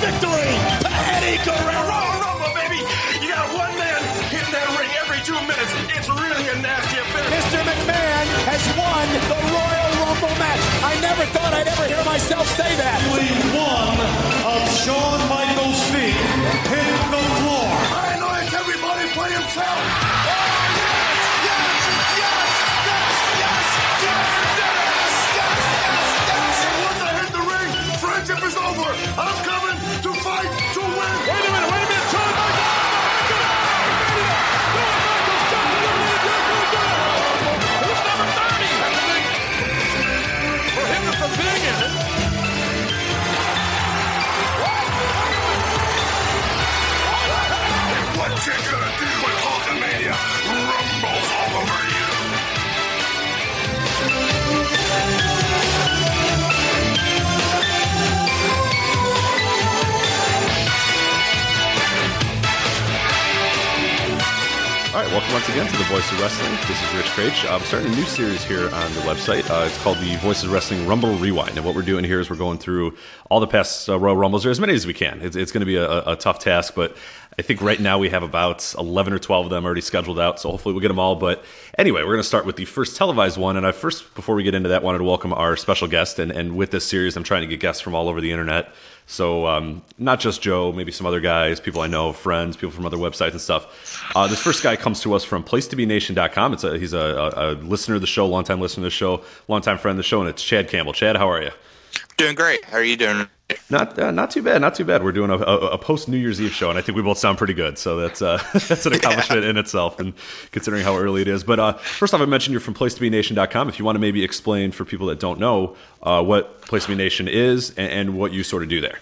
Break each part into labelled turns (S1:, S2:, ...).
S1: Victory to Eddie Guerrero.
S2: Oh, Royal Rumble, baby! You got one man hitting that ring every two minutes. It's really a nasty affair.
S1: Mr. McMahon has won the Royal Rumble match. I never thought I'd ever hear myself say that.
S3: Only one of Shawn Michaels' feet hit the floor.
S2: I know it's everybody play himself. Once
S4: again to the Voice of Wrestling. This is Rich Kraetsch. I'm starting a new series here on the website. Uh, it's called the Voices of Wrestling Rumble Rewind. And what we're doing here is we're going through all the past uh, Royal Rumbles, or as many as we can. It's, it's going to be a, a tough task, but I think right now we have about 11 or 12 of them already scheduled out, so hopefully we'll get them all. But anyway, we're going to start with the first televised one. And I first, before we get into that, wanted to welcome our special guest. And, and with this series, I'm trying to get guests from all over the internet. So um, not just Joe, maybe some other guys, people I know, friends, people from other websites and stuff. Uh, this first guy comes to us from PlaceToBeNation.com. It's a, he's a, a, listener of the show, longtime listener of the show, longtime friend of the show, and it's Chad Campbell. Chad, how are you?
S5: Doing great. How are you doing?
S4: Not uh, not too bad, not too bad. We're doing a, a, a post New Year's Eve show, and I think we both sound pretty good. So that's uh, that's an accomplishment in itself, and considering how early it is. But uh, first off, I mentioned you're from PlaceToBeNation.com. If you want to maybe explain for people that don't know uh, what Place to Be Nation is and, and what you sort of do there.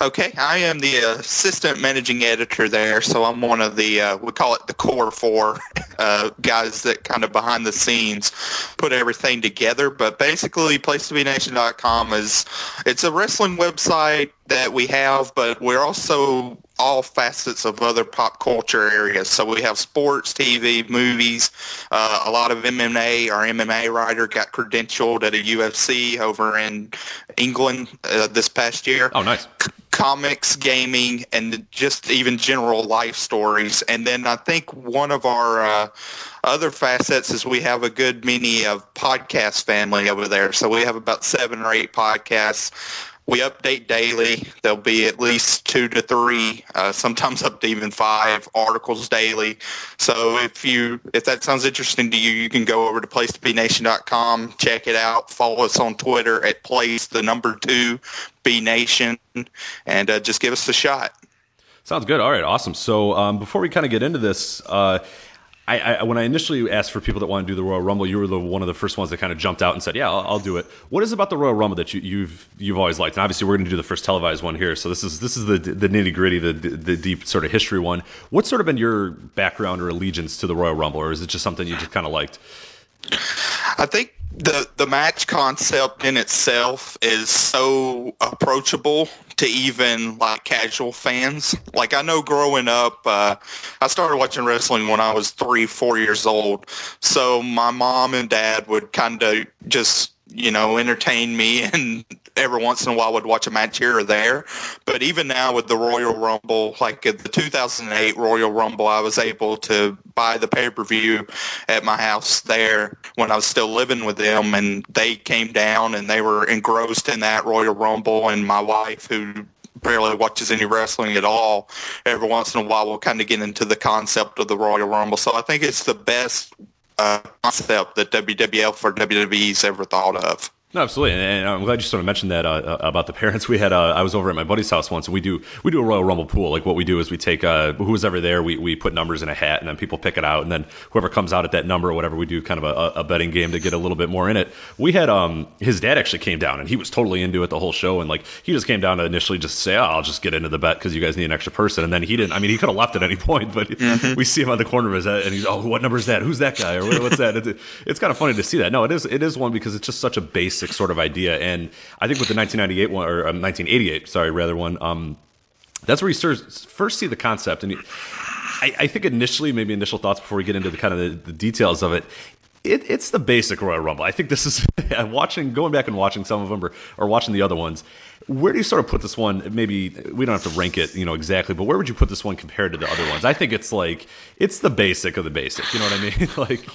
S5: Okay, I am the assistant managing editor there, so I'm one of the uh, we call it the core four uh, guys that kind of behind the scenes put everything together. But basically, PlaceToBeNation.com is it's a wrestling website that we have, but we're also all facets of other pop culture areas. So we have sports, TV, movies, uh, a lot of MMA. Our MMA writer got credentialed at a UFC over in England uh, this past year.
S4: Oh, nice.
S5: C- comics, gaming, and just even general life stories. And then I think one of our uh, other facets is we have a good many of podcast family over there. So we have about seven or eight podcasts. We update daily. There'll be at least two to three, uh, sometimes up to even five articles daily. So if you if that sounds interesting to you, you can go over to placetobenation.com, check it out. Follow us on Twitter at place the number two B Nation, and uh, just give us a shot.
S4: Sounds good. All right, awesome. So um, before we kind of get into this, uh, I, I, when I initially asked for people that want to do the Royal Rumble, you were the one of the first ones that kind of jumped out and said, "Yeah, I'll, I'll do it." What is about the Royal Rumble that you, you've you've always liked? And obviously, we're going to do the first televised one here, so this is this is the the nitty gritty, the the deep sort of history one. What's sort of been your background or allegiance to the Royal Rumble, or is it just something you just kind of liked?
S5: I think the the match concept in itself is so approachable to even like casual fans. Like I know growing up, uh, I started watching wrestling when I was three, four years old. So my mom and dad would kind of just you know entertain me and every once in a while would watch a match here or there. But even now with the Royal Rumble, like the 2008 Royal Rumble, I was able to buy the pay-per-view at my house there when I was still living with them and they came down and they were engrossed in that Royal Rumble and my wife who barely watches any wrestling at all every once in a while will kind of get into the concept of the Royal Rumble. So I think it's the best uh, concept that WWF or WWE's ever thought of.
S4: No, absolutely, and I'm glad you sort of mentioned that uh, about the parents. We had uh, I was over at my buddy's house once, and we do we do a Royal Rumble pool. Like what we do is we take uh, who's ever there, we, we put numbers in a hat, and then people pick it out, and then whoever comes out at that number or whatever, we do kind of a, a betting game to get a little bit more in it. We had um his dad actually came down, and he was totally into it the whole show, and like he just came down to initially just say, oh, I'll just get into the bet because you guys need an extra person, and then he didn't. I mean, he could have left at any point, but mm-hmm. we see him on the corner of his head, and he's oh, what number is that? Who's that guy? Or what's that? It's, it's kind of funny to see that. No, it is it is one because it's just such a basic sort of idea and I think with the 1998 one or um, 1988, sorry, rather one, um, that's where you first see the concept. And I, I, think initially, maybe initial thoughts before we get into the kind of the, the details of it, it, it's the basic Royal Rumble. I think this is watching, going back and watching some of them, or, or watching the other ones. Where do you sort of put this one? Maybe we don't have to rank it, you know, exactly, but where would you put this one compared to the other ones? I think it's like it's the basic of the basic. You know what I mean? like,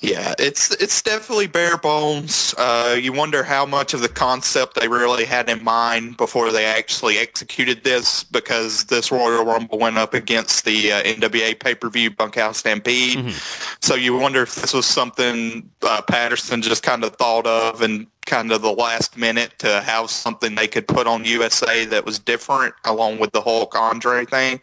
S5: yeah, it's it's definitely bare bones. Uh, you wonder how much of the concept they really had in mind before they actually executed this, because this Royal Rumble went up against the uh, NWA pay per view Bunkhouse Stampede. Mm-hmm. So you wonder if this was something uh, Patterson just kind of thought of and kind of the last minute to have something they could put on USA that was different, along with the Hulk Andre thing.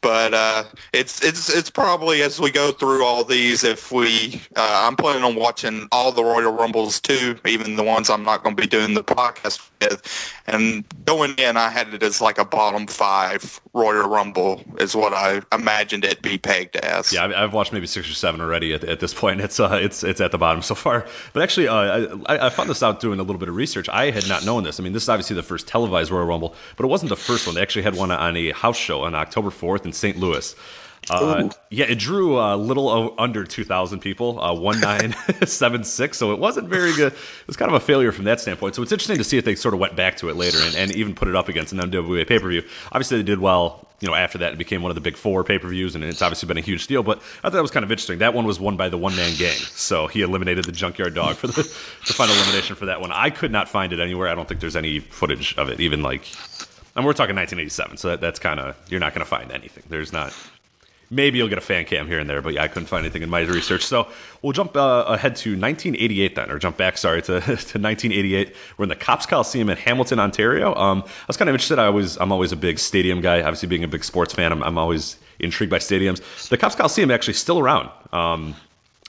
S5: But uh, it's it's it's probably as we go through all these, if we, uh, I'm planning on watching all the Royal Rumbles too, even the ones I'm not going to be doing the podcast with. And going in, I had it as like a bottom five Royal Rumble is what I imagined it be pegged as.
S4: Yeah, I've watched maybe six or seven already at, at this point. It's uh, it's it's at the bottom so far. But actually, uh, I, I found this out doing a little bit of research. I had not known this. I mean, this is obviously the first televised Royal Rumble, but it wasn't the first one. They actually had one on a house show on October 4th in St. Louis. Uh, yeah, it drew a little under 2,000 people, uh, 1976. so it wasn't very good. It was kind of a failure from that standpoint. So it's interesting to see if they sort of went back to it later and, and even put it up against an NWA pay per view. Obviously, they did well. You know, after that, it became one of the big four pay per views, and it's obviously been a huge deal. But I thought that was kind of interesting. That one was won by the one man gang, so he eliminated the Junkyard Dog for the, the final elimination for that one. I could not find it anywhere. I don't think there's any footage of it, even like. And we're talking 1987, so that, that's kind of you're not going to find anything. There's not Maybe you'll get a fan cam here and there, but yeah, I couldn't find anything in my research. So we'll jump uh, ahead to 1988 then, or jump back, sorry, to, to 1988. We're in the Copps Coliseum in Hamilton, Ontario. Um, I was kind of interested. I was, I'm always a big stadium guy. Obviously, being a big sports fan, I'm, I'm always intrigued by stadiums. The Copps Coliseum actually still around. Um,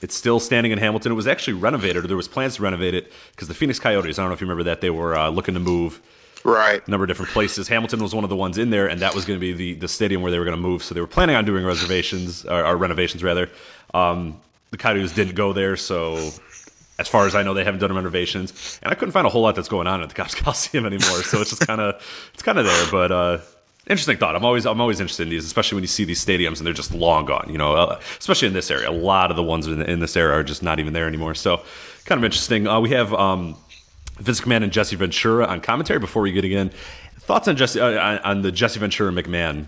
S4: it's still standing in Hamilton. It was actually renovated, or there was plans to renovate it because the Phoenix Coyotes. I don't know if you remember that they were uh, looking to move
S5: right
S4: number of different places hamilton was one of the ones in there and that was going to be the, the stadium where they were going to move so they were planning on doing reservations or, or renovations rather um, the coyotes didn't go there so as far as I know, they haven't done renovations, and I couldn't find a whole lot that's going on at the Copps Coliseum anymore. So it's just kind of it's kind of there, but uh, interesting thought. I'm always I'm always interested in these, especially when you see these stadiums and they're just long gone. You know, uh, especially in this area, a lot of the ones in, in, this area are just not even there anymore. So kind of interesting. Uh, we have um, Vince McMahon and Jesse Ventura on commentary before we get again. Thoughts on Jesse uh, on the Jesse Ventura McMahon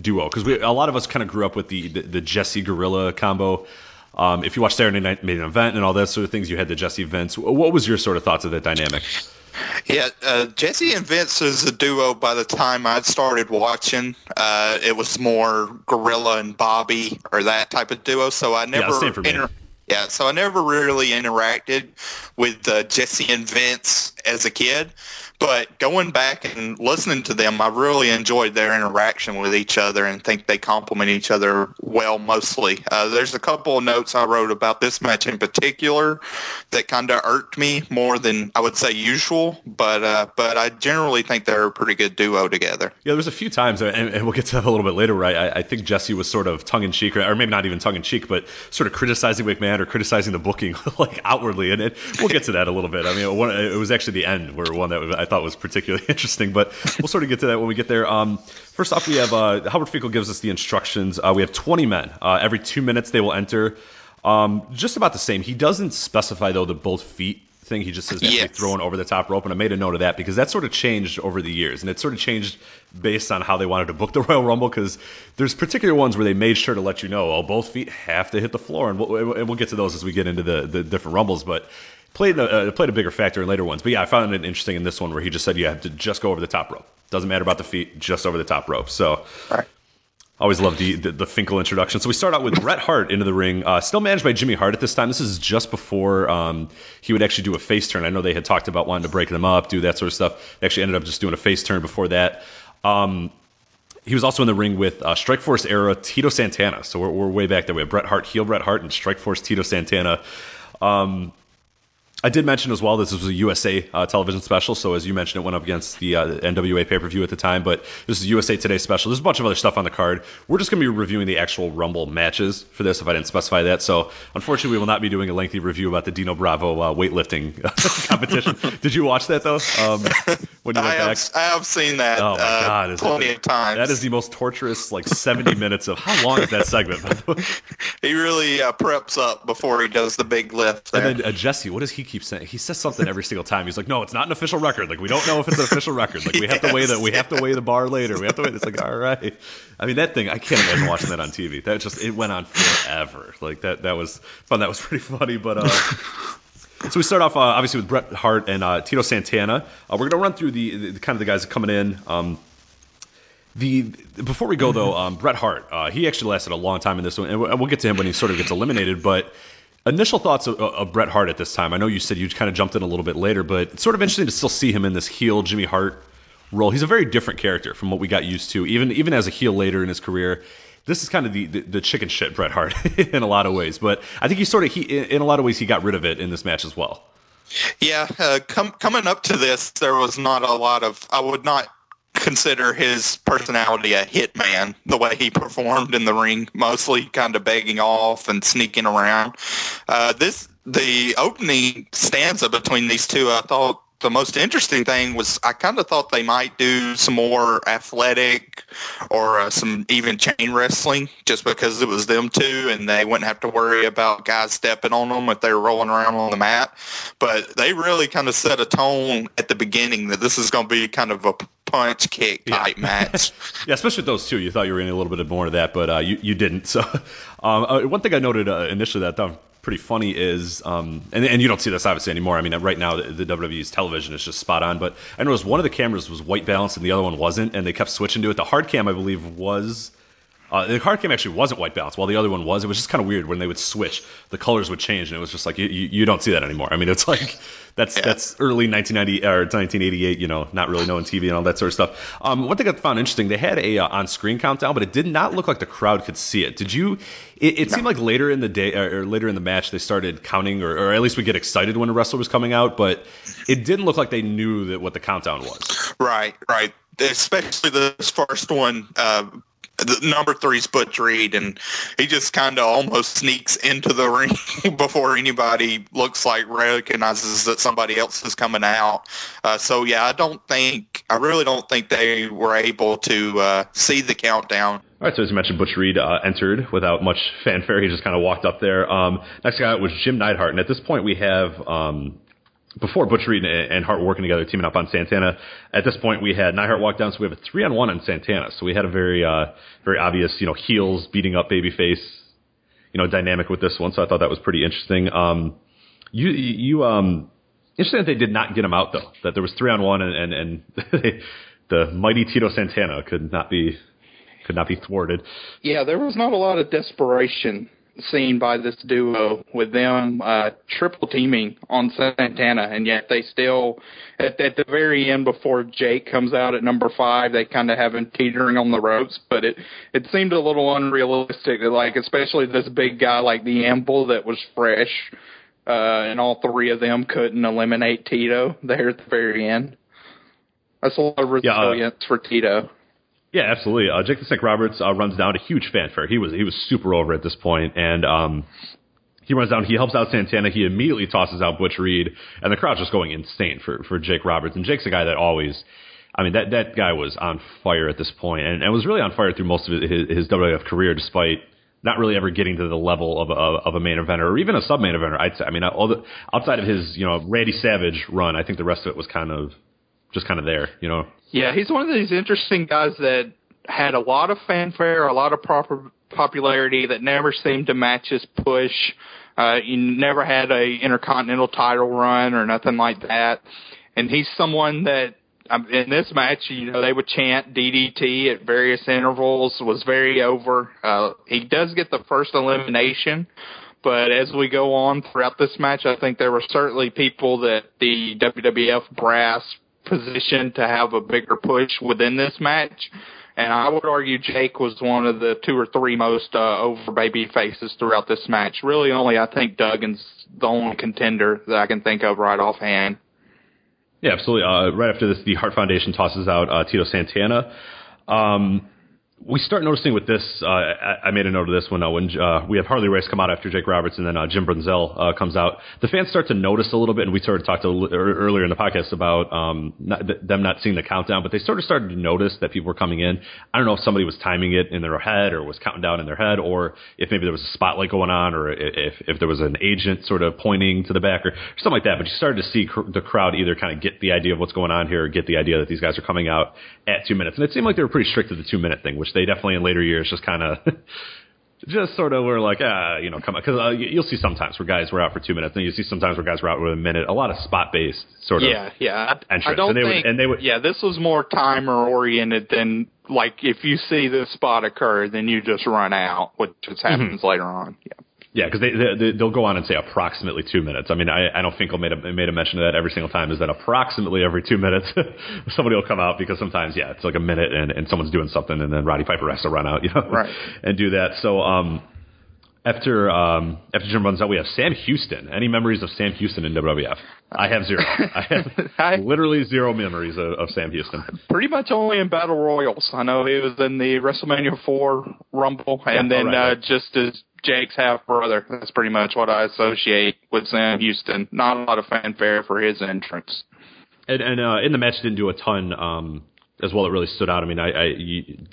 S4: duo? Because a lot of us kind of grew up with the the, the Jesse Gorilla combo. Um, if you watch Saturday Night Main Event and all those sort of things, you had the Jesse Vince. What was your sort of thoughts of that dynamic?
S5: Yeah, uh, Jesse and Vince is a duo. By the time I started watching, uh, it was more Gorilla and Bobby or that type of duo. So I never.
S4: Yeah, same for me. Inter-
S5: yeah, so I never really interacted with uh, Jesse and Vince as a kid. But going back and listening to them, I really enjoyed their interaction with each other and think they complement each other well mostly. Uh, there's a couple of notes I wrote about this match in particular that kind of irked me more than I would say usual, but uh, but I generally think they're a pretty good duo together.
S4: Yeah, there's a few times, and, and we'll get to that a little bit later, right? I, I think Jesse was sort of tongue in cheek, or, maybe not even tongue in cheek, but sort of criticizing McMahon or criticizing the booking like outwardly, and it, we'll get to that a little bit. I mean, it was actually the end where one that I thought was particularly interesting, but we'll sort of get to that when we get there. Um, first off, we have uh, Howard Finkel gives us the instructions. Uh, we have 20 men. Uh, every two minutes they will enter. Um, just about the same. He doesn't specify though the both feet thing. He just says yes. thrown over the top rope, and I made a note of that because that sort of changed over the years, and it sort of changed based on how they wanted to book the Royal Rumble. Because there's particular ones where they made sure to let you know, oh, both feet have to hit the floor, and we'll, and we'll get to those as we get into the the different Rumbles, but played a, uh, played a bigger factor in later ones. But yeah, I found it interesting in this one where he just said you have to just go over the top rope. Doesn't matter about the feet, just over the top rope. So. Always love the, the, the Finkel introduction. So we start out with Bret Hart into the ring, uh, still managed by Jimmy Hart at this time. This is just before um, he would actually do a face turn. I know they had talked about wanting to break them up, do that sort of stuff. They actually ended up just doing a face turn before that. Um, he was also in the ring with uh, Strikeforce era Tito Santana. So we're, we're way back there. We have Bret Hart, heel Bret Hart, and Strikeforce Tito Santana. Um, I did mention as well this was a USA uh, television special, so as you mentioned, it went up against the uh, NWA pay per view at the time. But this is USA Today special. There's a bunch of other stuff on the card. We're just going to be reviewing the actual Rumble matches for this, if I didn't specify that. So unfortunately, we will not be doing a lengthy review about the Dino Bravo uh, weightlifting competition. did you watch that though? Um,
S5: when you went I have, back, I have seen that. Oh my uh, god, is plenty that, of times.
S4: That is the most torturous like 70 minutes of how long is that segment?
S5: he really uh, preps up before he does the big lift. There.
S4: And then uh, Jesse, what does he keep saying? He says something every single time. He's like, "No, it's not an official record. Like we don't know if it's an official record. Like we have to weigh the we have to weigh the bar later. We have to wait." It's like, all right. I mean, that thing I can't imagine watching that on TV. That just it went on forever. Like that that was fun. That was pretty funny. But uh, so we start off uh, obviously with Bret Hart and uh, Tito Santana. Uh, we're gonna run through the, the, kind of the guys coming in. Um, the before we go though, um, Bret Hart, uh, he actually lasted a long time in this one, and we'll get to him when he sort of gets eliminated. But Initial thoughts of, of, Bret Hart at this time. I know you said you kind of jumped in a little bit later, but it's sort of interesting to still see him in this heel Jimmy Hart role. He's a very different character from what we got used to, even even as a heel later in his career. This is kind of the, the, the chicken shit Bret Hart in a lot of ways, but I think he sort of he in a lot of ways he got rid of it in this match as well.
S5: Yeah, uh, com- coming up to this, there was not a lot of. I would not consider his personality a hitman, the way he performed in the ring, mostly kind of begging off and sneaking around. Uh, this the opening stanza between these two, I thought the most interesting thing was I kind of thought they might do some more athletic or uh, some even chain wrestling just because it was them two and they wouldn't have to worry about guys stepping on them if they were rolling around on the mat. But they really kind of set a tone at the beginning that this is going to be kind of a punch kick type yeah. match.
S4: yeah, especially with those two. You thought you were getting a little bit more of that, but uh, you, you didn't. So um, uh, one thing I noted uh, initially that I thought pretty funny is, um, and, and you don't see this obviously anymore. I mean, right now the, the WWE's television is just spot on. But I noticed one of the cameras was white balance and the other one wasn't, and they kept switching to it. The hard cam, I believe, was. Uh, the hard cam actually wasn't white balance, while the other one was. It was just kind of weird when they would switch, the colors would change, and it was just like you, you, you don't see that anymore. I mean, it's like that's yeah. that's early 1990 or 1988. You know, not really knowing TV and all that sort of stuff. Um, one thing I found interesting, they had a uh, on-screen countdown, but it did not look like the crowd could see it. Did you? It, it no. seemed like later in the day or later in the match they started counting, or, or at least we get excited when a wrestler was coming out, but it didn't look like they knew that what the countdown was.
S5: Right, right especially this first one. Uh, the number three's Butch Reed, and he just kind of almost sneaks into the ring before anybody looks like recognizes that somebody else is coming out. Uh, so yeah, I don't think, I really don't think they were able to uh, see the countdown.
S4: All right, so as you mentioned, Butch Reed uh, entered without much fanfare. He just kind of walked up there. Um, next guy was Jim Neidhart, and at this point we have um, before Butch Reed and Hart working together, teaming up on Santana. At this point, we had Neidhart walk down, so we have a three on one on Santana. So we had a very, uh, very obvious, you know, heels beating up babyface, you know, dynamic with this one. So I thought that was pretty interesting. Um, you, you, um, interesting that they did not get him out though. That there was three on one, and and, and the mighty Tito Santana could not be could not be thwarted.
S6: Yeah, there was not a lot of desperation seen by this duo with them uh, triple teaming on Santana, and yet they still, at, at the very end before Jake comes out at number five, they kind of have him teetering on the ropes. But it it seemed a little unrealistic, like especially this big guy like the Anvil that was fresh, uh, and all three of them couldn't eliminate Tito there at the very end. That's a lot of resilience yeah, uh, for Tito.
S4: Yeah, absolutely. Uh, Jake the Snake Roberts uh, runs down a huge fanfare. He was he was super over at this point, and um, he runs down. He helps out Santana. He immediately tosses out Butch Reed, and the crowd's just going insane for for Jake Roberts. And Jake's a guy that always, I mean, that that guy was on fire at this point, and, and was really on fire through most of his, his WWF career, despite not really ever getting to the level of a, of a main eventer or even a sub main eventer. I'd say. I mean, all the, outside of his you know Randy Savage run, I think the rest of it was kind of just kind of there. You know.
S6: Yeah, he's one of these interesting guys that had a lot of fanfare, a lot of proper popularity that never seemed to match his push. Uh, he never had a intercontinental title run or nothing like that. And he's someone that in this match, you know, they would chant DDT at various intervals. Was very over. Uh, he does get the first elimination, but as we go on throughout this match, I think there were certainly people that the WWF brass positioned to have a bigger push within this match. And I would argue Jake was one of the two or three most uh, over baby faces throughout this match. Really, only I think Duggan's the only contender that I can think of right offhand.
S4: Yeah, absolutely. Uh, right after this, the Hart Foundation tosses out uh, Tito Santana. Um, we start noticing with this. Uh, I, made a note of this when uh, when uh, we have Harley Race come out after Jake Roberts, and then uh, Jim Brunzell uh, comes out. The fans start to notice a little bit, and we sort of talked earlier in the podcast about um, not, them not seeing the countdown, but they sort of started to notice that people were coming in. I don't know if somebody was timing it in their head, or was counting down in their head, or if maybe there was a spotlight going on, or if if there was an agent sort of pointing to the back, or something like that. But you started to see cr- the crowd either kind of get the idea of what's going on here, or get the idea that these guys are coming out at two minutes, and it seemed like they were pretty strict to the two minute thing, which they definitely in later years just kind of just sort of were like, ah, you know, come on, because uh, you'll see sometimes where guys were out for two minutes, and you see sometimes where guys were out for a minute. A lot of spot based sort of
S6: yeah, yeah.
S4: Entrance.
S6: I don't
S4: and they
S6: think.
S4: would, and they would,
S6: yeah, this was more timer oriented than like if you see this spot occur, then you just run out, which just happens
S4: Mm-hmm.
S6: later on. Yeah.
S4: Yeah, because they, they they'll go on and say approximately two minutes. I mean, I, I know Finkel made a made a mention of that every single time. Is that approximately every two minutes somebody will come out because sometimes yeah it's like a minute and, and someone's doing something and then Roddy Piper has to run out you know
S6: Right.
S4: and do that. So um after um after Jim runs out we have Sam Houston. Any memories of Sam Houston in WWF? I have zero. I have
S6: I-
S4: literally zero memories of, of Sam Houston.
S6: Pretty much only in battle royals. I know he was in the WrestleMania four Rumble, and
S4: Yeah,
S6: then
S4: oh, right,
S6: uh,
S4: right.
S6: just as Jake's half brother. That's pretty much what I associate with Sam Houston. Not a lot of fanfare for his entrance.
S4: And, and uh, in the match, didn't do a ton um, as well. It really stood out. I mean, I, I you,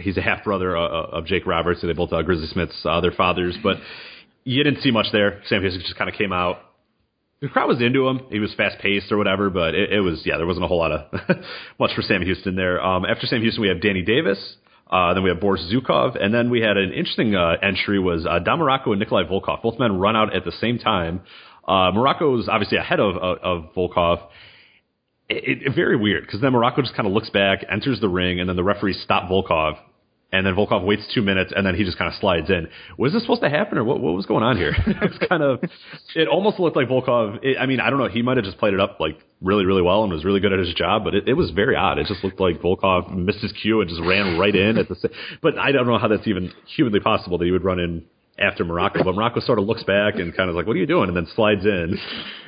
S4: he's a half brother uh, of Jake Roberts. So they both uh, Grizzly Smith's uh, their fathers, but you didn't see much there. Sam Houston just kind of came out. The crowd was into him. He was fast paced or whatever, but it, it was yeah, there wasn't a whole lot of much for Sam Houston there. Um, after Sam Houston, we have Danny Davis. Uh, then we have Boris Zhukov, and then we had an interesting uh, entry was uh, Muraco and Nikolai Volkov. Both men run out at the same time. Uh, Muraco is obviously ahead of, of, of Volkov it, it, very weird because then Muraco just kind of looks back, enters the ring, and then the referees stop Volkov, and then Volkov waits two minutes, and then he just kind of slides in. Was this supposed to happen, or what? What was going on here? it's kind of, it almost looked like Volkov. It, I mean, I don't know. He might have just played it up like really, really well and was really good at his job, but it, it was very odd. It just looked like Volkov missed his cue and just ran right in at the. But I don't know how that's even humanly possible that he would run in after Muraco, but Muraco sort of looks back and kind of like, "What are you doing?" and then slides in.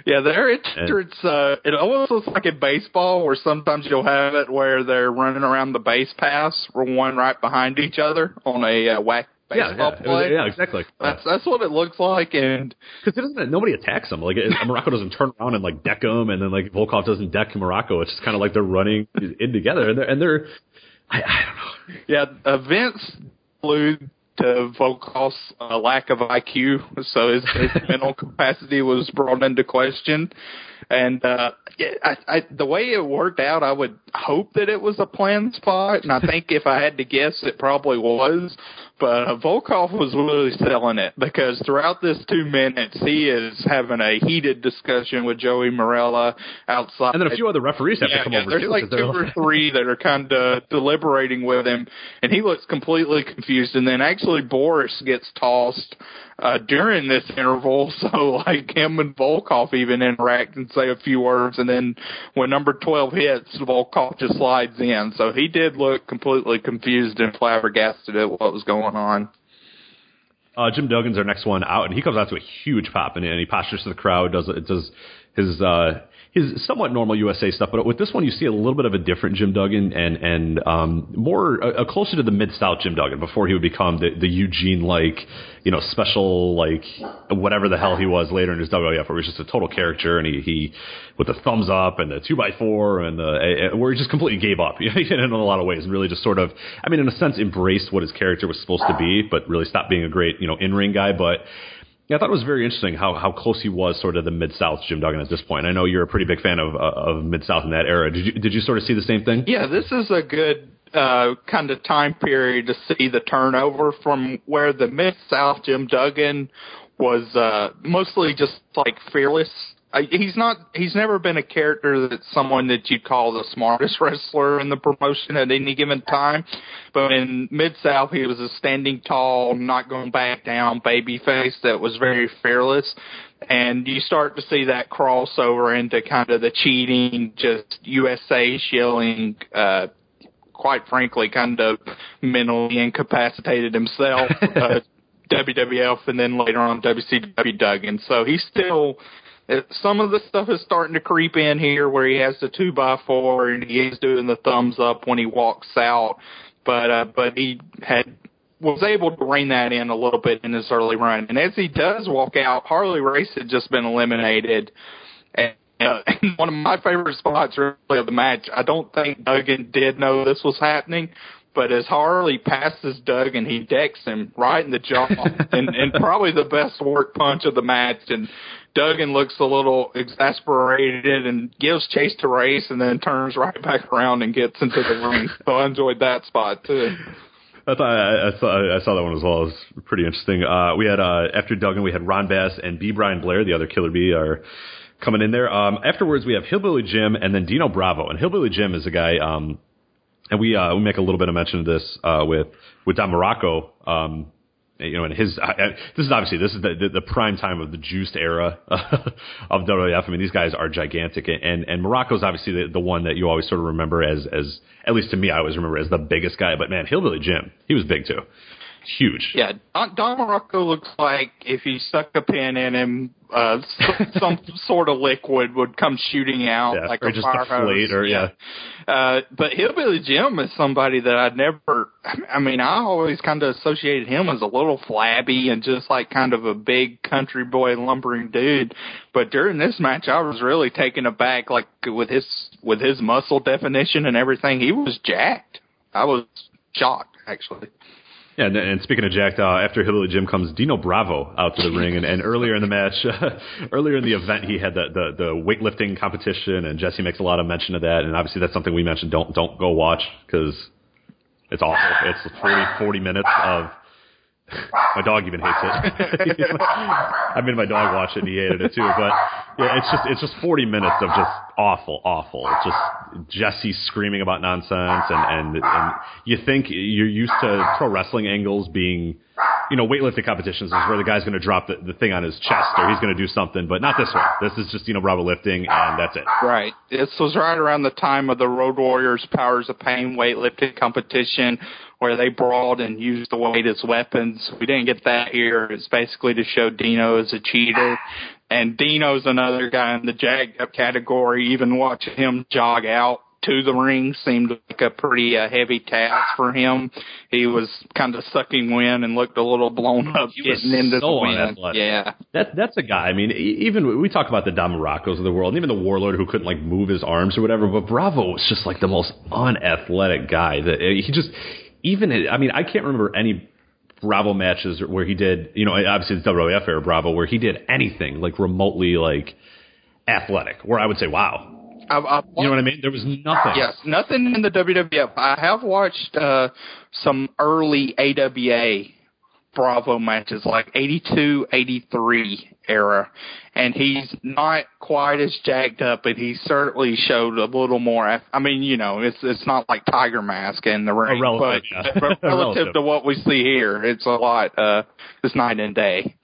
S6: Yeah, their entrance, uh, it almost looks like in baseball where sometimes you'll have it where they're running around the base pass, one right behind each other on a uh, whack
S4: Yeah,
S6: baseball
S4: yeah,
S6: play.
S4: yeah, exactly.
S6: That's that's what it looks like, and
S4: Because it doesn't. Nobody attacks them. Like it, Muraco doesn't turn around and like deck him, and then like Volkov doesn't deck Muraco. It's just kind of like they're running in together, and they're and they're. I, I don't know.
S6: yeah, events Vince allude to Volkov's uh, lack of IQ, so his, his mental capacity was brought into question. And uh, yeah, I, I, the way it worked out, I would hope that it was a planned spot, and I think if I had to guess, it probably was. But uh, Volkov was really selling it because throughout this two minutes, he is having a heated discussion with Joey Marella outside.
S4: And then a few other referees have
S6: yeah,
S4: to come
S6: yeah,
S4: over
S6: there's
S4: too.
S6: like two or three that are kind of deliberating with him, and he looks completely confused. And then actually Boris gets tossed uh, during this interval, so like him and Volkov even interact and say a few words, and then when number twelve hits, Volkov just slides in. So he did look completely confused and flabbergasted at what was going on.
S4: Uh, Jim Duggan's our next one out, and he comes out to a huge pop, and, and he postures to the crowd, does it does his uh, his somewhat normal USA stuff, but with this one you see a little bit of a different Jim Duggan, and and um, more uh, closer to the mid South Jim Duggan before he would become the, the Eugene like you know special like whatever the hell he was later in his WWF, where he was just a total character, and he he with the thumbs up and the two by four, and the uh, where he just completely gave up you know in a lot of ways, and really just sort of I mean in a sense embraced what his character was supposed to be, but really stopped being a great you know in ring guy, but. Yeah, I thought it was very interesting how, how close he was sort of the mid South Jim Duggan at this point. I know you're a pretty big fan of uh, of mid South in that era. Did you did you sort of see the same thing?
S6: Yeah, this is a good uh, kind of time period to see the turnover from where the mid South Jim Duggan was uh, mostly just like fearless he's not he's never been a character that's someone that you'd call the smartest wrestler in the promotion at any given time but in mid south he was a standing tall not going back down baby face that was very fearless and you start to see that crossover into kind of the cheating just usa shilling uh quite frankly kind of mentally incapacitated himself uh, WWF and then later on WCW Duggan. So he's still some of the stuff is starting to creep in here where he has the two by four and he is doing the thumbs up when he walks out. But uh, but he had was able to rein that in a little bit in his early run. And as he does walk out, Harley Race had just been eliminated. And uh, one of my favorite spots really of the match, I don't think Duggan did know this was happening, but as Harley passes Duggan, he decks him right in the jaw, and, and probably the best work punch of the match. And Duggan looks a little exasperated and gives chase to Race, and then turns right back around and gets into the ring. So I enjoyed that spot too.
S4: I thought I, I saw I saw that one as well. It was pretty interesting. Uh, we had uh, after Duggan, we had Ron Bass and B. Brian Blair, the other Killer B, are coming in there. Um, afterwards, we have Hillbilly Jim and then Dino Bravo. And Hillbilly Jim is a guy, um, and we uh, we make a little bit of mention of this uh, with with Don Muraco. Um, you know, and his uh, this is obviously this is the, the, the prime time of the juiced era of WWF. I mean, these guys are gigantic, and and Muraco's obviously the, the one that you always sort of remember as as at least to me, I always remember as the biggest guy. But man, Hillbilly Jim, he was big too huge.
S6: Yeah, Don, Don Muraco looks like if you stuck a pin in him, uh, some, sort of liquid would come shooting out
S4: yeah,
S6: like
S4: or
S6: a
S4: just
S6: fire
S4: deflate,
S6: hose.
S4: or yeah.
S6: Uh, but Hillbilly Jim is somebody that I'd never. I mean, I always kind of associated him as a little flabby and just like kind of a big country boy lumbering dude. But during this match, I was really taken aback, like with his with his muscle definition and everything. He was jacked. I was shocked actually.
S4: Yeah, and, and speaking of Jack, uh, after Hillbilly Jim comes Dino Bravo out to the ring, and, and earlier in the match, uh, earlier in the event, he had the, the the weightlifting competition, and Jesse makes a lot of mention of that, and obviously that's something we mentioned. Don't don't go watch because it's awful. It's 40, 40 minutes of my dog even hates it. I made my dog watch it and he hated it too. But yeah, it's just it's just 40 minutes of just awful, awful. Just Jesse screaming about nonsense and and and you think you're used to pro wrestling angles being you know, weightlifting competitions is where the guy's going to drop the, the thing on his chest or he's going to do something, but not this one. This is just, you know, Bravo lifting and that's it.
S6: Right. This was right around the time of the Road Warriors Powers of Pain weightlifting competition where they brawled and used the weight as weapons. We didn't get that here. It's basically to show Dino as a cheater. And Dino's another guy in the jagged up category. Even watching him jog out to the ring seemed like a pretty uh, heavy task for him. He was kind of sucking wind and looked a little blown up
S4: He was
S6: getting into
S4: so
S6: the wind.
S4: unathletic.
S6: Yeah.
S4: That that's a guy. I mean, e- even we talk about the Don Muracos of the world, and even the Warlord who couldn't like move his arms or whatever. But Bravo was just like the most unathletic guy. That eh, he just even. I mean, I can't remember any Bravo matches where he did. You know, obviously it's WWF era Bravo where he did anything like remotely like athletic. Where I would say, wow.
S6: I've, I've
S4: You know what I mean? There was nothing.
S6: Yes, nothing in the WWF. I have watched uh, some early AWA Bravo matches, like 82, 83 era, and he's not quite as jacked up, but he certainly showed a little more. I mean, you know, it's it's not like Tiger Mask in the ring,
S4: Irrelevant,
S6: but,
S4: yeah.
S6: but relative
S4: Relative.
S6: to what we see here, it's a lot. Uh, it's night and day.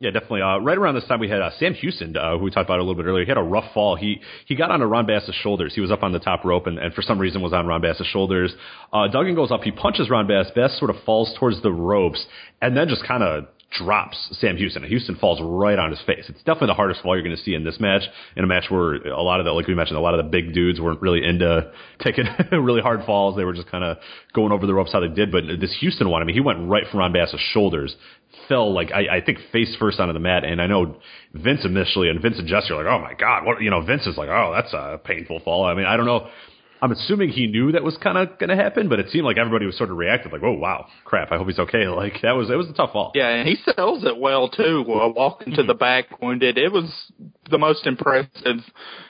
S4: Yeah, definitely. Uh, right around this time, we had uh, Sam Houston, uh, who we talked about a little bit earlier. He had a rough fall. He he got onto Ron Bass's shoulders. He was up on the top rope, and, and for some reason was on Ron Bass's shoulders. Uh, Duggan goes up. He punches Ron Bass. Bass sort of falls towards the ropes, and then just kind of drops Sam Houston. And Houston falls right on his face. It's definitely the hardest fall you're going to see in this match. In a match where a lot of the, like we mentioned, a lot of the big dudes weren't really into taking really hard falls. They were just kind of going over the ropes how they did. But this Houston one, I mean, he went right from Ron Bass's shoulders, fell like I, I think face first onto the mat. And I know Vince initially and Vince and Jesse are like, oh my god, what you know? Vince is like, oh, that's a painful fall. I mean, I don't know. I'm assuming he knew that was kind of going to happen, but it seemed like everybody was sort of reacted like, "Oh wow, crap! I hope he's okay." Like that was it was a tough fall.
S6: Yeah, and he sells it well too. Uh, walking to the back wounded, it was the most impressive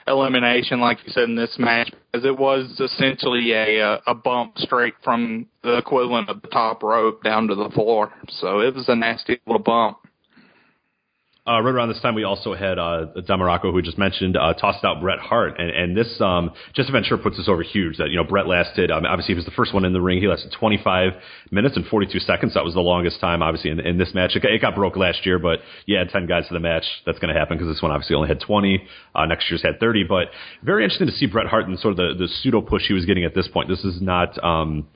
S6: elimination, like you said in this match, because it was essentially a uh, a bump straight from the equivalent of the top rope down to the floor. So it was a nasty little bump.
S4: Uh, right around this time, we also had uh, Don Muraco, who just mentioned, uh, tossed out Bret Hart, and, and this um, just Ventura puts this over huge. That you know Bret lasted. Um, obviously, he was the first one in the ring. He lasted 25 minutes and 42 seconds. That was the longest time, obviously, in, in this match. It got, it got broke last year, but you had 10 guys to the match. That's going to happen because this one obviously only had 20. Uh, next year's had 30. But very interesting to see Bret Hart and sort of the, the pseudo push he was getting at this point. This is not. Um,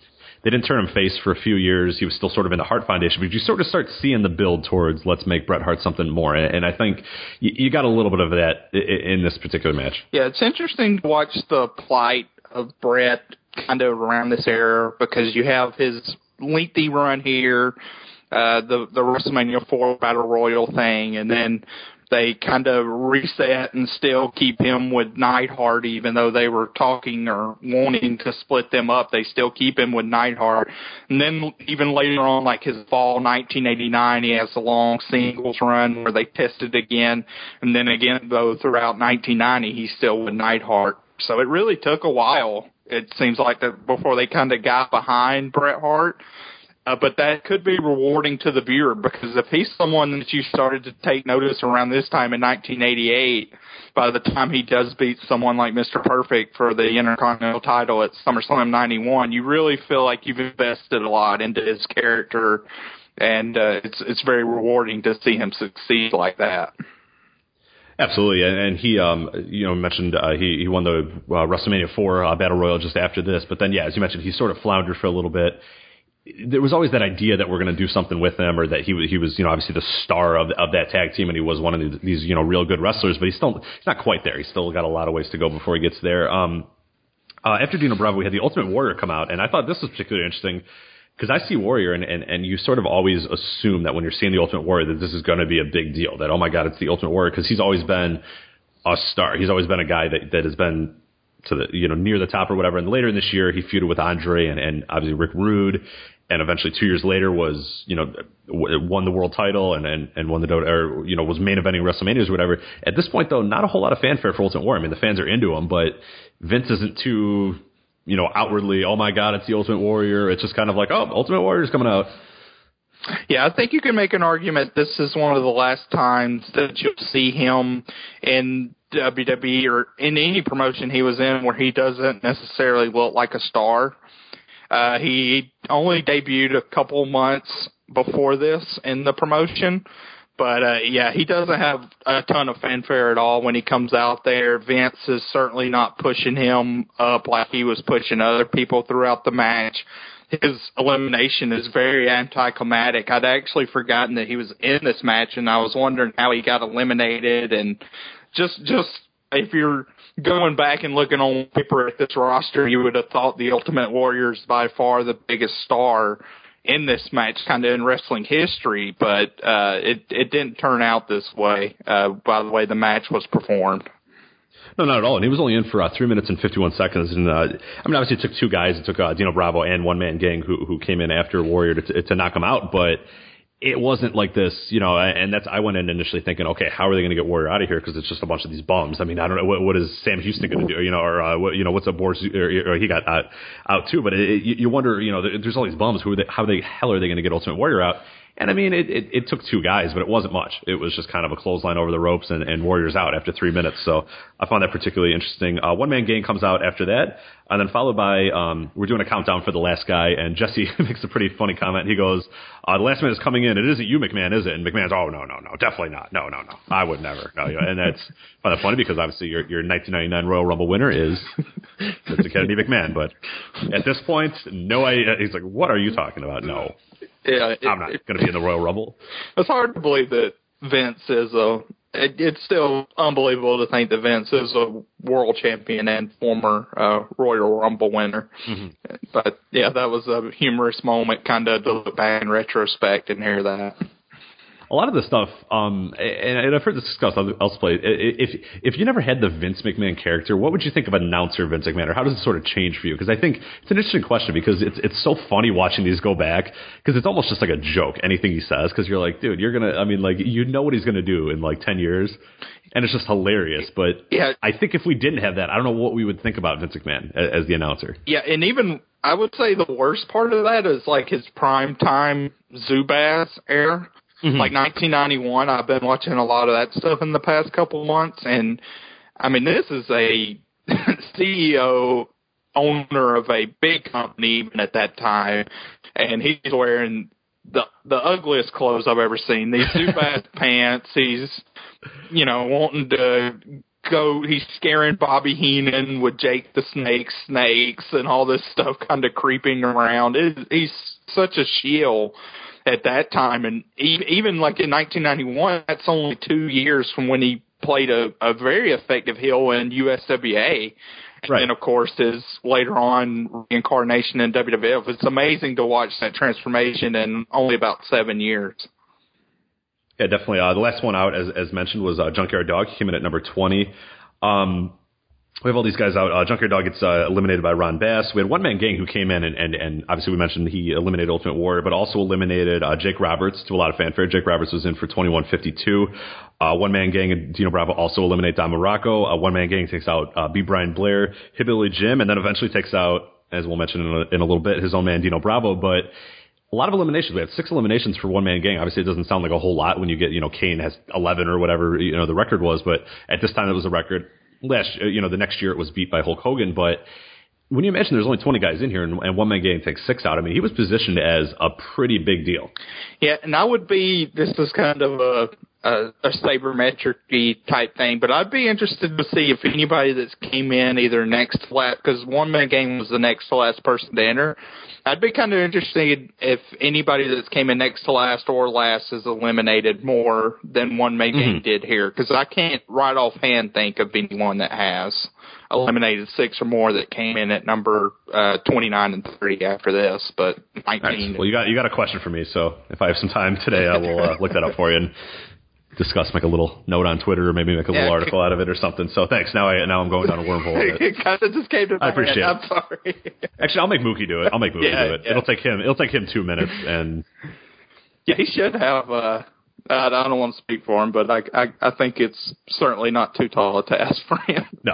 S4: they didn't turn him face for a few years. He was still sort of in the Hart Foundation, but you sort of start seeing the build towards let's make Bret Hart something more. And I think you, you got a little bit of that in this particular match.
S6: Yeah, it's interesting to watch the plight of Bret kind of around this era because you have his lengthy run here, uh, the the WrestleMania four battle royal thing, and then they kind of reset and still keep him with Neidhart, even though they were talking or wanting to split them up. They still keep him with Neidhart. And then even later on, like his fall 1989, he has a long singles run where they tested again. And then again, though, throughout 1990, he's still with Neidhart. So it really took a while. It seems like that before they kind of got behind Bret Hart. Uh, but that could be rewarding to the viewer because if he's someone that you started to take notice around this time in 1988, by the time he does beat someone like Mr. Perfect for the Intercontinental title at SummerSlam 91, you really feel like you've invested a lot into his character, and uh, it's it's very rewarding to see him succeed like that.
S4: Absolutely, and, and he, um, you know, mentioned uh, he he won the uh, WrestleMania four uh, battle royal just after this, but then yeah, as you mentioned, he sort of floundered for a little bit there was always that idea that we're going to do something with him, or that he he was you know obviously the star of of that tag team, and he was one of these you know real good wrestlers, but he's still he's not quite there. He's still got a lot of ways to go before he gets there. Um, uh, after Dino Bravo, we had the Ultimate Warrior come out, and I thought this was particularly interesting because I see Warrior, and, and and you sort of always assume that when you're seeing the Ultimate Warrior that this is going to be a big deal. That oh my god, it's the Ultimate Warrior because he's always been a star. He's always been a guy that that has been to the you know near the top or whatever. And later in this year, he feuded with Andre and, and obviously Rick Rude, and eventually two years later was you know won the world title and and, and won the or you know was main eventing WrestleManias or whatever. At this point though, not a whole lot of fanfare for Ultimate Warrior. I mean, the fans are into him, but Vince isn't too you know outwardly. Oh my God, it's the Ultimate Warrior. It's just kind of like oh, Ultimate Warrior's coming out.
S6: Yeah, I think you can make an argument this is one of the last times that you'll see him in WWE or in any promotion he was in where he doesn't necessarily look like a star. Uh, he only debuted a couple months before this in the promotion. But uh, yeah, he doesn't have a ton of fanfare at all when he comes out there. Vince is certainly not pushing him up like he was pushing other people throughout the match. His elimination is very anticlimactic. I'd actually forgotten that he was in this match, and I was wondering how he got eliminated. And just, just if you're going back and looking on paper at this roster, you would have thought the Ultimate Warrior is by far the biggest star in this match, kind of in wrestling history. But uh, it it didn't turn out this way. Uh, by the way, the match was performed.
S4: No, not at all. And he was only in for uh, three minutes and fifty-one seconds. And uh, I mean, obviously, it took two guys. It took uh, Dino Bravo and one man gang who who came in after Warrior to to knock him out. But it wasn't like this, you know, and that's I went in initially thinking, okay, how are they going to get Warrior out of here because it's just a bunch of these bums. I mean, I don't know what what is Sam Houston going to do, you know, or uh, what, you know, what's up Boris or, or he got out, out too. But it, it, you wonder, you know, there's all these bums. Who are they, how the hell are they going to get Ultimate Warrior out? And I mean, it, it, it took two guys, but it wasn't much. It was just kind of a clothesline over the ropes and, and Warriors out after three minutes. So I found that particularly interesting. Uh, one man game comes out after that, and then followed by um, we're doing a countdown for the last guy, and Jesse makes a pretty funny comment. He goes, uh, "The last man is coming in. It isn't you, McMahon, is it?" And McMahon's, "Oh no, no, no, definitely not. No, no, no. I would never." No, and that's kind of funny because obviously your your 1999 Royal Rumble winner is Mr. Kennedy McMahon, but at this point, no, I. He's like, "What are you talking about?" No.
S6: Yeah, it,
S4: I'm not going to be in the Royal Rumble.
S6: It's hard to believe that Vince is a. It, it's still unbelievable to think that Vince is a world champion and former uh, Royal Rumble winner. Mm-hmm. But yeah, that was a humorous moment, kind of to look back in retrospect and hear that
S4: a lot of the stuff, um, and, and I've heard this discussed elsewhere. If if you never had the Vince McMahon character, what would you think of announcer Vince McMahon, or how does it sort of change for you? Because I think it's an interesting question because it's it's so funny watching these go back because it's almost just like a joke anything he says because you're like, dude, you're gonna, I mean, like you know what he's gonna do in like ten years, and it's just hilarious. But
S6: yeah,
S4: I think if we didn't have that, I don't know what we would think about Vince McMahon as, as the announcer.
S6: Yeah, and even I would say the worst part of that is like his prime time Zubaz era mm-hmm. like 1991. I've been watching a lot of that stuff in the past couple months, and I mean, this is a CEO owner of a big company even at that time, and he's wearing the the ugliest clothes I've ever seen. These Zubaz pants. He's you know wanting to go. He's scaring Bobby Heenan with Jake the Snake Snakes and all this stuff kind of creeping around. It, he's such a shield at that time, and even like in 1991, that's only two years from when he played a, a very effective heel in USWA. Right. And of course, his later on reincarnation in WWF. It's amazing to watch that transformation in only about seven years.
S4: Yeah, definitely. Uh, the last one out, as, as mentioned, was uh, Junkyard Dog. He came in at number 20. Um, we have all these guys out. Uh, Junkyard Dog gets uh, eliminated by Ron Bass. We had One Man Gang who came in and, and, and obviously we mentioned he eliminated Ultimate Warrior, but also eliminated uh, Jake Roberts to a lot of fanfare. Jake Roberts was in for 2152. Uh, One Man Gang and Dino Bravo also eliminate Don Muraco. Uh, One Man Gang takes out uh, B. Brian Blair, Hillbilly Jim, and then eventually takes out, as we'll mention in a, in a little bit, his own man Dino Bravo. But a lot of eliminations. We had six eliminations for one man gang. Obviously, it doesn't sound like a whole lot when you get, you know, Kane has 11 or whatever, you know, the record was, but at this time it was a record last, uh, you know, the next year it was beat by Hulk Hogan, but when you imagine there's only 20 guys in here and, and one man gang takes six out, I mean, he was positioned as a pretty big deal.
S6: Yeah, and I would be, this is kind of a, a, a sabermetric type thing, but I'd be interested to see if anybody that's came in either next to last, because one man gang was the next to last person to enter. I'd be kind of interested if anybody that's came in next to last or last is eliminated more than one man mm-hmm. did here, because I can't right offhand think of anyone that has eliminated six or more that came in at number uh, 29 and 30 after this, but 19.
S4: Nice. Well, you got you got a question for me, so if I have some time today, I will uh, look that up for you and discuss, make a little note on Twitter, or maybe make a little yeah. article out of it or something. So thanks. Now I now I'm going down a wormhole.
S6: it kind of just came to
S4: I appreciate it.
S6: I'm sorry.
S4: Actually, I'll make Mookie do it. I'll make Mookie
S6: yeah,
S4: do it.
S6: Yeah.
S4: It'll take him. It'll take him two minutes and.
S6: Yeah, he should have. uh I don't want to speak for him, but I, I I think it's certainly not too tall a task for him.
S4: no,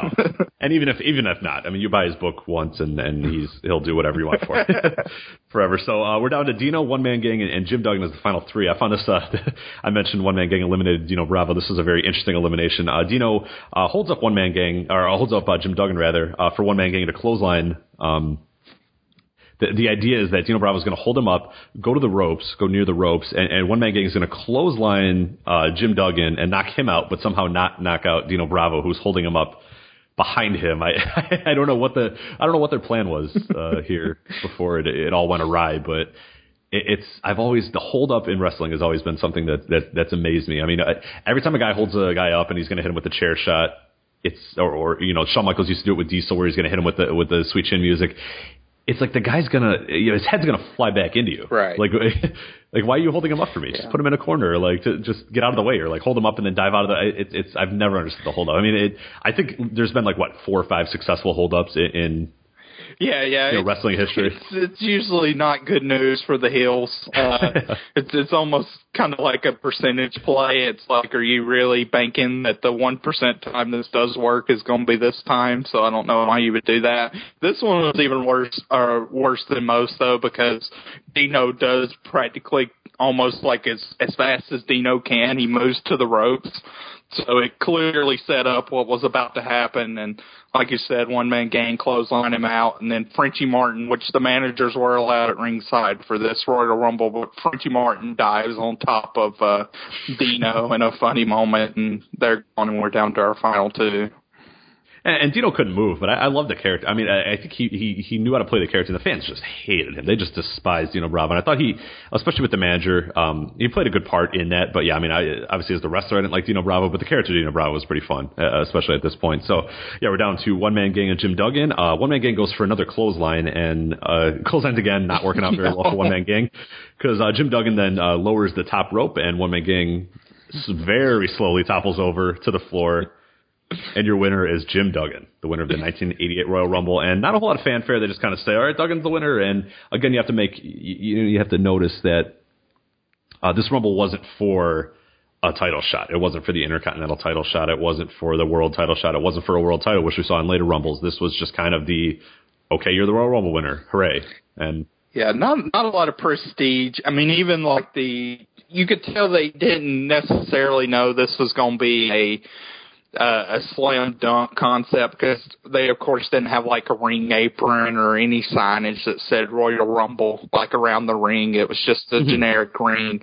S4: and even if even if not, I mean, you buy his book once, and and he's he'll do whatever you want for it forever. So uh, we're down to Dino, One Man Gang, and, and Jim Duggan as the final three. I found this. Uh, I mentioned One Man Gang eliminated Dino Bravo. This is a very interesting elimination. Uh, Dino uh, holds up One Man Gang, or holds up uh, Jim Duggan rather, uh, for One Man Gang to clothesline. Um, the, the idea is that Dino Bravo is going to hold him up, go to the ropes, go near the ropes, and, and one man gang is going to clothesline uh, Jim Duggan and knock him out, but somehow not knock out Dino Bravo, who's holding him up behind him. I I don't know what the I don't know what their plan was uh, here before it, it all went awry, but it's I've always the hold up in wrestling has always been something that, that that's amazed me. I mean, I, every time a guy holds a guy up and he's going to hit him with a chair shot, it's or, or you know Shawn Michaels used to do it with Diesel where he's going to hit him with the with the sweet chin music it's like the guy's gonna, you know, his head's gonna fly back into you.
S6: Right.
S4: Like, like why are you holding him up for me? Yeah. Just put him in a corner, like to just get out of the way, or like hold him up and then dive out of the. It, it's I've never understood the hold up. I mean, it, I think there's been like what four or five successful hold ups in, in
S6: yeah, yeah.
S4: You know, wrestling history.
S6: It's, it's usually not good news for the heels. Uh, it's it's almost kind of like a percentage play. It's like, are you really banking that the one percent time this does work is going to be this time? So I don't know why you would do that. This one was even worse, or uh, worse than most though, because Dino does practically almost like as as fast as Dino can. He moves to the ropes. So it clearly set up what was about to happen. And like you said, one man gang clothesline him out. And then Frenchy Martin, which the managers were allowed at ringside for this Royal Rumble, but Frenchy Martin dives on top of uh, Dino in a funny moment. And they're gone and we're down to our final two
S4: and, and Dino couldn't move, but I, I love the character. I mean, I, I think he, he he knew how to play the character. and The fans just hated him; they just despised Dino Bravo. And I thought he, especially with the manager, um, he played a good part in that. But yeah, I mean, I obviously as the wrestler, I didn't like Dino Bravo, but the character Dino Bravo was pretty fun, uh, especially at this point. So yeah, we're down to one man gang and Jim Duggan. Uh, one man gang goes for another clothesline and uh, clotheslines again, not working out very well for one man gang because uh, Jim Duggan then uh, lowers the top rope and one man gang very slowly topples over to the floor and your winner is Jim Duggan, the winner of the 1988 Royal Rumble. And not a whole lot of fanfare. They just kind of say, all right, Duggan's the winner. And again, you have to make, you, you have to notice that uh, this Rumble wasn't for a title shot. It wasn't for the Intercontinental title shot. It wasn't for the World title shot. It wasn't for a World title, which we saw in later Rumbles. This was just kind of the, okay, you're the Royal Rumble winner. Hooray. And
S6: Yeah, not not a lot of prestige. I mean, even like the you could tell they didn't necessarily know this was going to be a uh, a slam dunk concept because they of course didn't have like a ring apron or any signage that said Royal Rumble like around the ring. It was just a generic ring,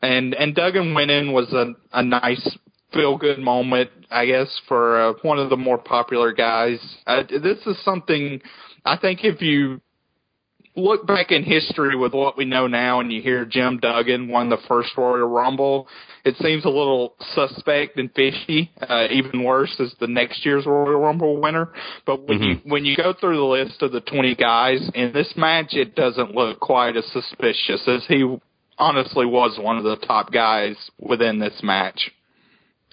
S6: and and Duggan winning was a a nice feel good moment, I guess, for uh, one of the more popular guys. Uh, this is something I think if you look back in history with what we know now and you hear Jim Duggan won the first Royal Rumble, it seems a little suspect and fishy. Uh, even worse is the next year's Royal Rumble winner. But when
S4: Mm-hmm.
S6: you when you go through the list of the 20 guys in this match, it doesn't look quite as suspicious as he honestly was one of the top guys within this match.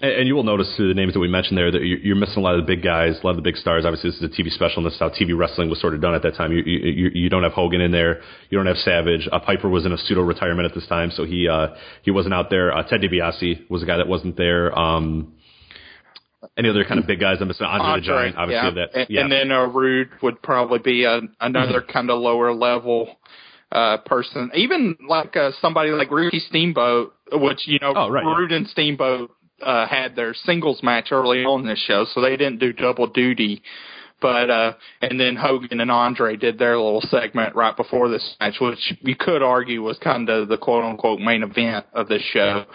S4: And, and you will notice through the names that we mentioned there that you're, you're missing a lot of the big guys, a lot of the big stars. Obviously, this is a TV special, and this is how TV wrestling was sort of done at that time. You, you, you- you don't have Hogan in there. You don't have Savage. Uh, Piper was in a pseudo retirement at this time, so he uh, he wasn't out there. Uh, Ted DiBiase was a guy that wasn't there. Um, any other kind of big guys? I'm missing Andre, the Giant, obviously.
S6: yeah.
S4: That,
S6: And,
S4: yeah.
S6: and then uh, Rude would probably be a, another kind of lower level uh person. Even like uh, somebody like Rudy Steamboat, which you know,
S4: Oh, right, yeah.
S6: Rude and Steamboat uh, had their singles match early on this show, so they didn't do double duty. But uh and then Hogan and Andre did their little segment right before this match, which you could argue was kind of the quote unquote main event of this show.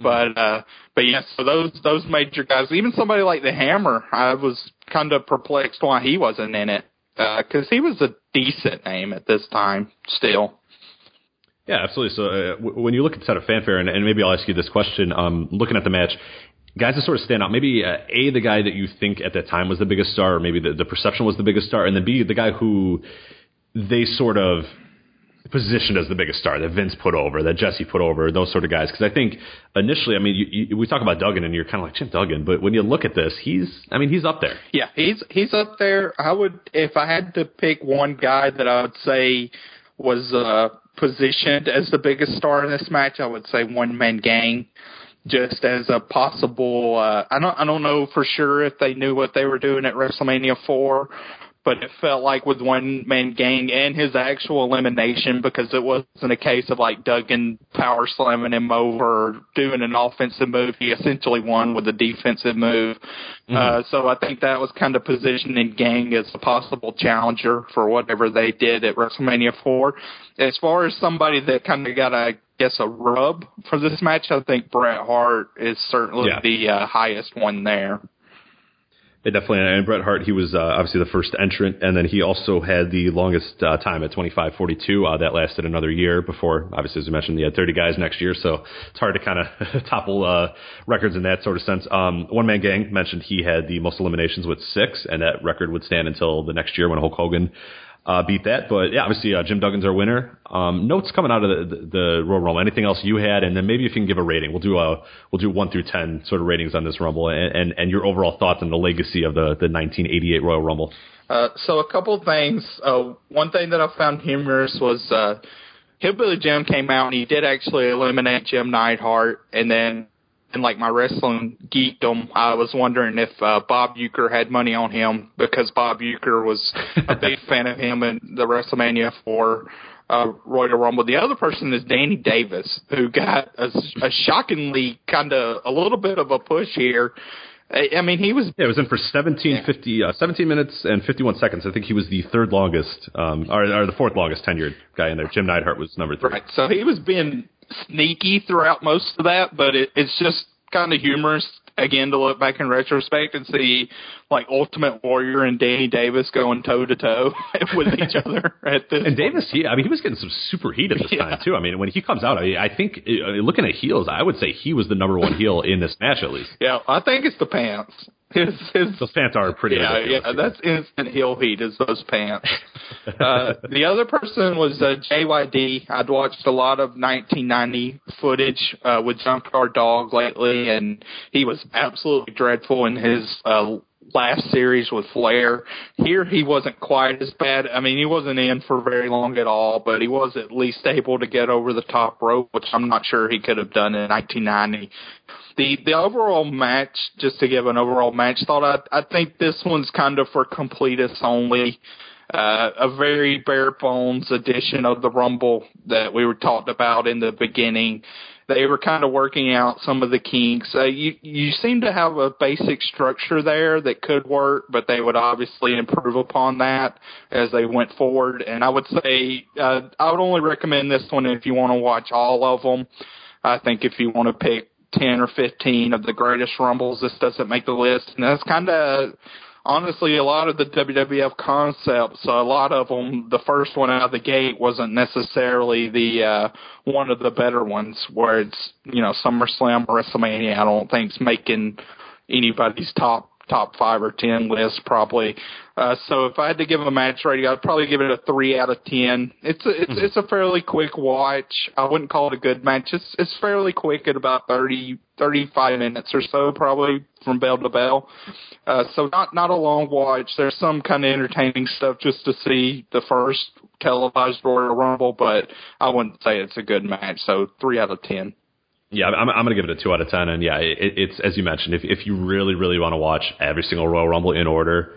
S6: But uh but yeah, so those those major guys, even somebody like the Hammer, I was kind of perplexed why he wasn't in it because he was a decent name at this time still.
S4: Yeah, absolutely. So uh, w- when you look at the set of fanfare, and, and maybe I'll ask you this question, um, looking at the match, guys that sort of stand out, maybe uh, A, the guy that you think at that time was the biggest star, or maybe the, the perception was the biggest star, and then B, the guy who they sort of positioned as the biggest star that Vince put over, that Jesse put over, those sort of guys. Because I think initially, I mean, you, you, we talk about Duggan, and you're kind of like Jim Duggan, but when you look at this, he's, I mean, he's up there.
S6: Yeah, he's he's up there. I would if I had to pick one guy that I would say was uh positioned as the biggest star in this match, I would say one man gang. Just as a possible uh I don't I don't know for sure if they knew what they were doing at WrestleMania four, but it felt like with one man gang and his actual elimination because it wasn't a case of like Duggan power slamming him over or doing an offensive move. He essentially won with a defensive move. Uh, so I think that was kind of positioning Gang as a possible challenger for whatever they did at WrestleMania 4. As far as somebody that kind of got a guess a rub for this match, I think Bret Hart is certainly
S4: Yeah.
S6: the uh, highest one there.
S4: Yeah, definitely. And Bret Hart, he was uh, obviously the first entrant, and then he also had the longest uh, time at 25:42. Uh, that lasted another year before, obviously, as you mentioned, he had 30 guys next year, so it's hard to kind of topple uh, records in that sort of sense. Um, One Man Gang mentioned he had the most eliminations with six, and that record would stand until the next year when Hulk Hogan uh, beat that. But yeah, obviously, uh, Jim Duggan's our winner. Um, notes coming out of the, the, the Royal Rumble. Anything else you had, and then maybe if you can give a rating, we'll do a we'll do one through ten sort of ratings on this Rumble, and and, and your overall thoughts on the legacy of the the 1988 Royal Rumble.
S6: Uh, so a couple things. Uh, one thing that I found humorous was uh, Hillbilly Jim came out and he did actually eliminate Jim Neidhart, and then in like my wrestling geekdom, I was wondering if uh, Bob Uecker had money on him because Bob Uecker was a big fan of him in the WrestleMania for uh, Royal Rumble. The other person is Danny Davis, who got a, a shockingly kind of a little bit of a push here. I, I mean, he was
S4: Yeah, it was in for 17, 50, uh, 17 minutes and 51 seconds. I think he was the third longest, um, or, or the fourth longest tenured guy in there. Jim Neidhart was number three.
S6: Right. So he was being sneaky throughout most of that, but it, it's just kind of humorous again to look back in retrospect and see like Ultimate Warrior and Danny Davis going toe to toe with each other at this.
S4: And Davis, he, I mean, he was getting some super heat at this
S6: Yeah.
S4: time too. I mean, when he comes out, I, I think uh, looking at heels, I would say he was the number one heel in this match at least.
S6: yeah, I think it's the pants. His his
S4: Those pants are pretty
S6: yeah,
S4: ridiculous.
S6: yeah, that's instant heel heat is those pants. uh, the other person was uh, JYD. I'd watched a lot of 1990 footage uh, with Junkyard Dog lately, and he was absolutely dreadful in his uh, last series with Flair. Here, he wasn't quite as bad. I mean, he wasn't in for very long at all, but he was at least able to get over the top rope, which I'm not sure he could have done in 1990 the the overall match, just to give an overall match thought, I I think this one's kind of for completists only. uh, a very bare bones edition of the Rumble that we were talked about in the beginning. They were kind of working out some of the kinks. Uh, you you seem to have a basic structure there that could work, but they would obviously improve upon that as they went forward. And I would say uh, I would only recommend this one if you want to watch all of them. I think if you want to pick 10 or 15 of the greatest rumbles, this doesn't make the list. And that's kind of honestly, a lot of the WWF concepts, a lot of them, the first one out of the gate wasn't necessarily the uh, one of the better ones. Where it's you know SummerSlam, or WrestleMania, I don't think's making anybody's top top five or ten list probably. Uh, so if I had to give a match rating, I'd probably give it a three out of ten. It's a, it's mm-hmm. it's a fairly quick watch. I wouldn't call it a good match. It's it's fairly quick at about thirty thirty five minutes or so, probably from bell to bell. Uh, so not not a long watch. There's some kind of entertaining stuff just to see the first televised Royal Rumble, but I wouldn't say it's a good match. So three out of ten.
S4: Yeah, I'm, I'm going to give it a two out of ten, and yeah, it, it's as you mentioned. If if you really really want to watch every single Royal Rumble in order,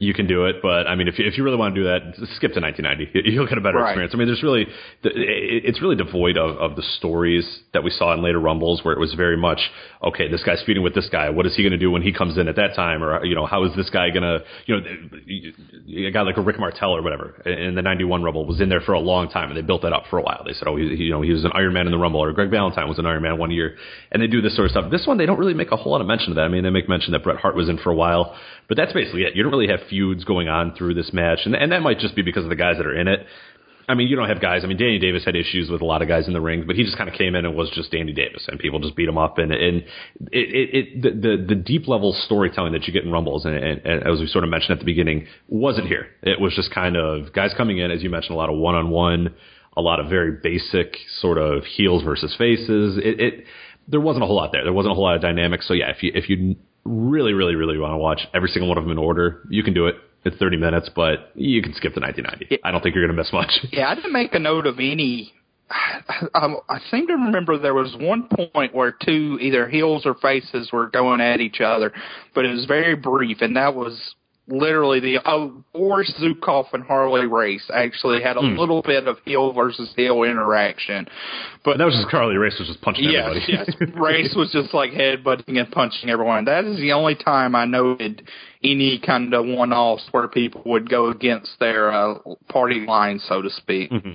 S4: you can do it. But I mean, if you, if you really want to do that, skip to 1990. You'll get a better right. experience. I mean, there's really it's really devoid of, of the stories that we saw in later Rumbles, where it was very much okay. This guy's feuding with this guy. What is he going to do when he comes in at that time? Or you know, how is this guy going to you know a guy like a Rick Martel or whatever in the 91 Rumble was in there for a long time, and they built that up for a while. They said, oh, he, you know, he was an Iron Man in the Rumble, or Greg Valentine was an Iron Man one year, and they do this sort of stuff. This one, they don't really make a whole lot of mention of that. I mean, they make mention that Bret Hart was in for a while, but that's basically it. You don't really have feuds going on through this match, and and that might just be because of the guys that are in it. I mean, you don't have guys. I mean, Danny Davis had issues with a lot of guys in the ring, but he just kind of came in and was just Danny Davis, and people just beat him up. And and it, it, it the, the the deep level storytelling that you get in Rumbles, and, and, and as we sort of mentioned at the beginning, wasn't here. It was just kind of guys coming in, as you mentioned, a lot of one on one, a lot of very basic sort of heels versus faces. It, it there wasn't a whole lot there. There wasn't a whole lot of dynamics. So yeah, if you if you really, really, really want to watch every single one of them in order, you can do it. It's 30 minutes, but you can skip the 1990. Yeah. I don't think you're going to miss much.
S6: Yeah, I didn't make a note of any. I, um, I seem to remember there was one point where two either heels or faces were going at each other, but it was very brief, and that was literally the oh, Boris Zhukov and Harley Race actually had a mm. little bit of heel versus heel interaction,
S4: but that was just Harley Race was just punching
S6: yes,
S4: everybody.
S6: yes, Race was just like headbutting and punching everyone. That is the only time I noted any kind of one-offs where people would go against their uh, party line, so to speak.
S4: Mm-hmm.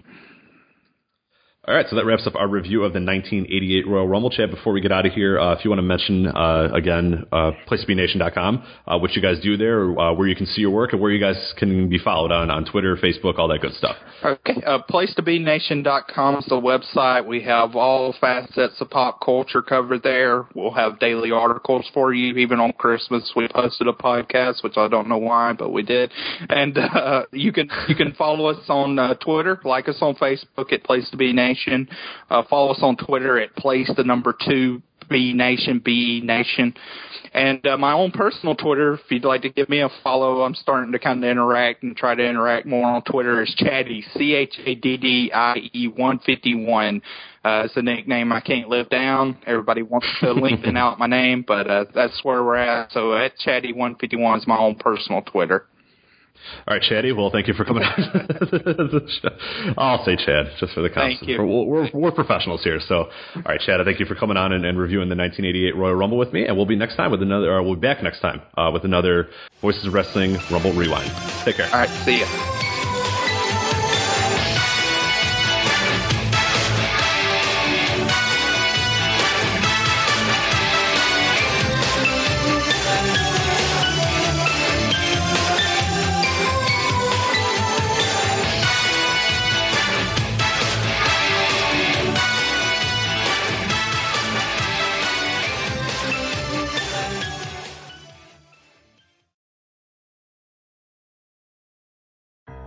S4: All right, so that wraps up our review of the 1988 Royal Rumble. Chad, before we get out of here, uh, if you want to mention uh, again, uh, PlaceToBeNation.com, uh, what you guys do there, uh, where you can see your work, and where you guys can be followed on, on Twitter, Facebook, all that good stuff.
S6: Okay, uh, PlaceToBeNation.com is the website. We have all facets of pop culture covered there. We'll have daily articles for you. Even on Christmas, we posted a podcast, which I don't know why, but we did. And uh, you can you can follow us on uh, Twitter, like us on Facebook at Place to Be Nation. Uh, follow us on Twitter at place the number two B Nation B Nation, and uh, my own personal Twitter. If you'd like to give me a follow, I'm starting to kind of interact and try to interact more on Twitter. Is Chaddy C H A D D I E one fifty one. Uh, it's a nickname I can't live down. Everybody wants to lengthen out my name, but uh, that's where we're at. So at Chaddy one fifty one is my own personal Twitter.
S4: All right, Chaddy. Well, thank you for coming on. I'll say Chad just for the constant.
S6: Thank you.
S4: We're, we're, we're, professionals here, so all right, Chad. Thank you for coming on and, and, reviewing the 1988 Royal Rumble with me, and we'll be next time with another. Or we'll be back next time uh, with another Voices of Wrestling Rumble Rewind. Take care.
S6: All right, see you.